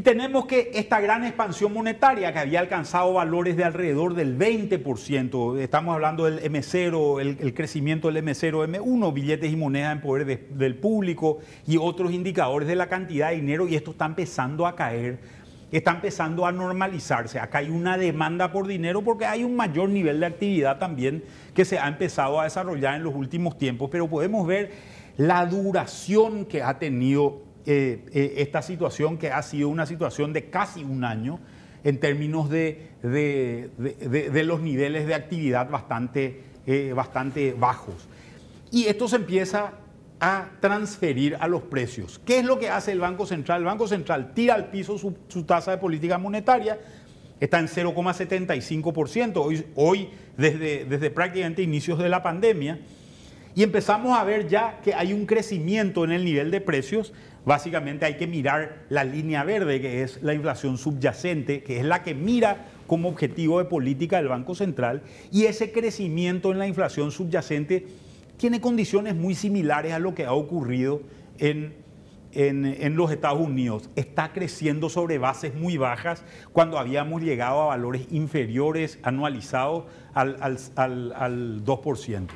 Y tenemos que esta gran expansión monetaria que había alcanzado valores de alrededor del 20%, estamos hablando del M0, el, crecimiento del M0, M1, billetes y monedas en poder del público y otros indicadores de la cantidad de dinero, y esto está empezando a caer, está empezando a normalizarse. Acá hay una demanda por dinero porque hay un mayor nivel de actividad también que se ha empezado a desarrollar en los últimos tiempos, pero podemos ver la duración que ha tenido eh, eh, esta situación que ha sido una situación de casi un año en términos de, de, los niveles de actividad bastante, eh, bastante bajos. Y esto se empieza a transferir a los precios. ¿Qué es lo que hace el Banco Central? El Banco Central tira al piso su, tasa de política monetaria, está en 0,75%, hoy, hoy desde, desde prácticamente inicios de la pandemia, y empezamos a ver ya que hay un crecimiento en el nivel de precios Básicamente hay que mirar la línea verde, que es la inflación subyacente, que es la que mira como objetivo de política del Banco Central, y ese crecimiento en la inflación subyacente tiene condiciones muy similares a lo que ha ocurrido en, en, los Estados Unidos. Está creciendo sobre bases muy bajas cuando habíamos llegado a valores inferiores anualizados al, al, al, al 2%.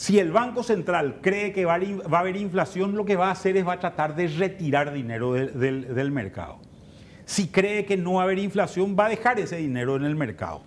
Si el Banco Central cree que va a haber inflación, lo que va a hacer es va a tratar de retirar dinero del, mercado. Si cree que no va a haber inflación, va a dejar ese dinero en el mercado.